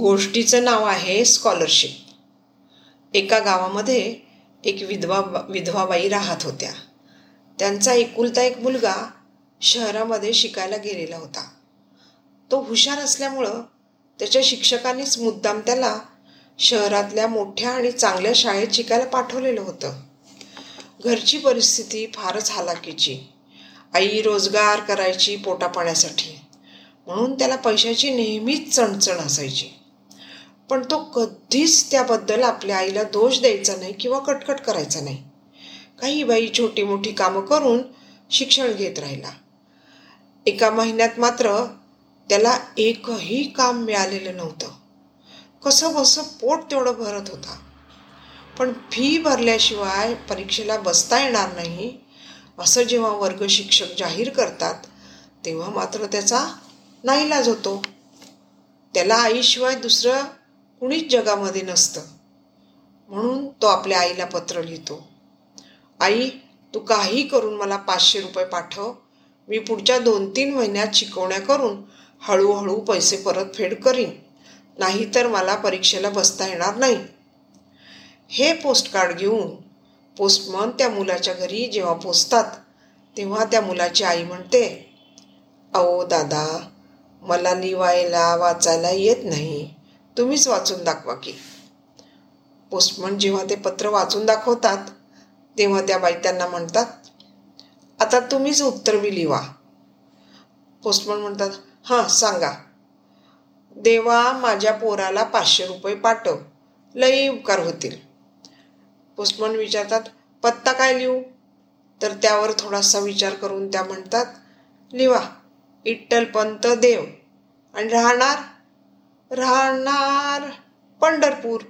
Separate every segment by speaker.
Speaker 1: गोष्टीचं नाव आहे स्कॉलरशिप एका गावामध्ये एक विधवा विधवाबाई राहत होत्या. त्यांचा एकुलता एक मुलगा शहरामध्ये शिकायला गेलेला होता. तो हुशार असल्यामुळं त्याच्या शिक्षकांनीच मुद्दाम त्याला शहरातल्या मोठ्या आणि चांगल्या शाळेत शिकायला पाठवलेलं होतं. घरची परिस्थिती फारच हालाकीची. आई रोजगार करायची पोटापाण्यासाठी. म्हणून त्याला पैशाची नेहमीच चणचण असायची. पण तो कधीच त्याबद्दल आपल्या आईला दोष द्यायचा नाही किंवा कटकट करायचा नाही. काही बाई छोटी मोठी कामं करून शिक्षण घेत राहिला. एका महिन्यात मात्र त्याला एकही काम मिळालेलं नव्हतं. कसं बसं पोट तेवढं भरत होता. पण फी भरल्याशिवाय परीक्षेला बसता येणार नाही असं जेव्हा वर्ग शिक्षक जाहीर करतात तेव्हा मात्र त्याचा नाईलाज होतो. त्याला आईशिवाय दुसरं कुणीच जगामध्ये नसतं. म्हणून तो आपल्या आईला पत्र लिहितो. आई तू काही करून मला पाचशे रुपये पाठव. मी पुढच्या दोन तीन महिन्यात शिकवण्या करून हळूहळू पैसे परतफेड करीन. नाहीतर मला परीक्षेला बसता येणार नाही. हे पोस्टकार्ड घेऊन पोस्टमन त्या मुलाच्या घरी जेव्हा पोचतात तेव्हा त्या मुलाची आई म्हणते अहो दादा मला लिवायला वाचायला येत नाही. तुम्हीच वाचून दाखवा की. पोस्टमन जेव्हा ते पत्र वाचून दाखवतात तेव्हा त्या बाई त्यांना म्हणतात आता तुम्हीच उत्तर बी लिवा. पोस्टमन म्हणतात हां सांगा. देवा माझ्या पोराला पाचशे रुपये पाठव. लई उपकार होतील. पोस्टमन विचारतात पत्ता काय लिहू? तर त्यावर थोडासा विचार करून त्या म्हणतात लिवा. इट्टलपंत देव. आणि राहणार राहणार पंढरपूर.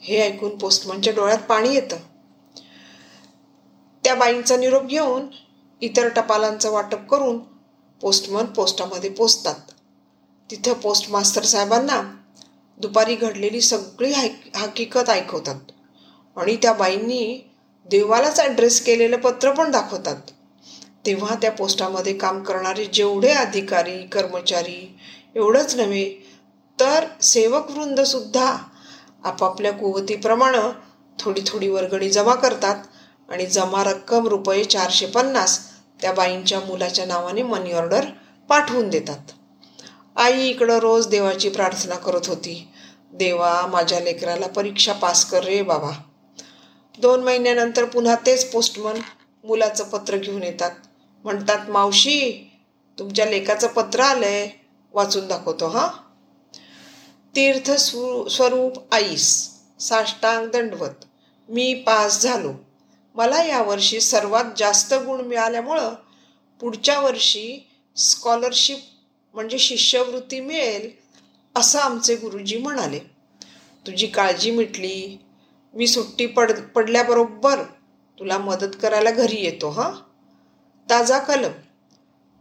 Speaker 1: हे ऐकून पोस्टमनच्या डोळ्यात पाणी येतं. त्या बाईंचा निरोप घेऊन इतर टपालांचं वाटप करून पोस्टमन पोस्टामध्ये पोचतात. तिथं पोस्टमास्टर साहेबांना दुपारी घडलेली सगळी हकीकत ऐकवतात आणि त्या बाईंनी देवालाच ॲड्रेस केलेलं पत्र पण दाखवतात. तेव्हा त्या पोस्टामध्ये काम करणारे जेवढे अधिकारी कर्मचारी एवढंच नव्हे तर सेवक वृंदसुद्धा आपापल्या कुवतीप्रमाणे थोडी थोडी वर्गणी जमा करतात आणि जमा रक्कम रुपये चारशे पन्नास त्या बाईंच्या मुलाच्या नावाने मनी ऑर्डर पाठवून देतात. आई इकडं रोज देवाची प्रार्थना करत होती. देवा माझ्या लेकराला परीक्षा पास कर रे बाबा. दोन महिन्यानंतर पुन्हा तेच पोस्टमन मुलाचं पत्र घेऊन येतात. म्हणतात मावशी तुमच्या लेखाचं पत्र आलंय. वाचून दाखवतो हां. तीर्थ स्वरूप आईस साष्टांग दंडवत. मी पास झालो. मला यावर्षी सर्वात जास्त गुण मिळाल्यामुळं पुढच्या वर्षी स्कॉलरशिप म्हणजे शिष्यवृत्ती मिळेल असं आमचे गुरुजी म्हणाले. तुझी काळजी मिटली. मी सुट्टी पड पडल्याबरोबर तुला मदत करायला घरी येतो हां? ताजा कलम.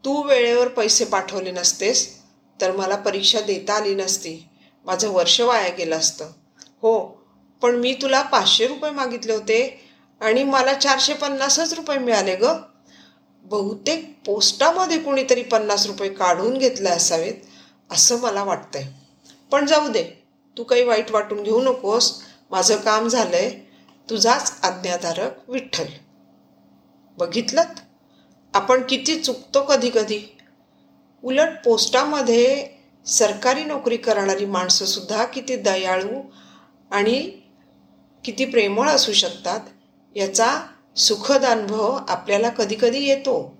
Speaker 1: तू वेळेवर पैसे पाठवले नसतेस तर मला परीक्षा देता आली नसती. माझं वर्ष वाया गेलं असतं. हो पण मी तुला पाचशे रुपये मागितले होते आणि मला चारशे पन्नासच रुपये मिळाले ग. बहुतेक पोस्टामध्ये कोणीतरी पन्नास रुपये काढून घेतले असावेत असं मला वाटतंय. पण जाऊ दे तू काही वाईट वाटून घेऊ नकोस. माझं काम झालंय. तुझाच आज्ञाधारक विठ्ठल. बघितलं आपण किती चुकतो कधी कधी. उलट पोस्टामध्ये सरकारी नोकरी करणारी माणसंसुद्धा किती दयाळू आणि किती प्रेमळ असू शकतात याचा सुखद अनुभव आपल्याला कधीकधी येतो.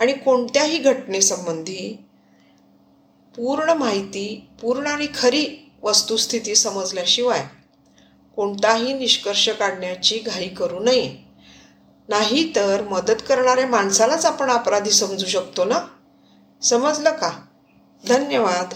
Speaker 1: आणि कोणत्याही घटनेसंबंधी पूर्ण माहिती पूर्ण आणि खरी वस्तुस्थिती समजल्याशिवाय कोणताही निष्कर्ष काढण्याची घाई करू नये. नाही तर मदत करणाऱ्या माणसालाच आपण अपराधी समजू शकतो ना? समजलं का? धन्यवाद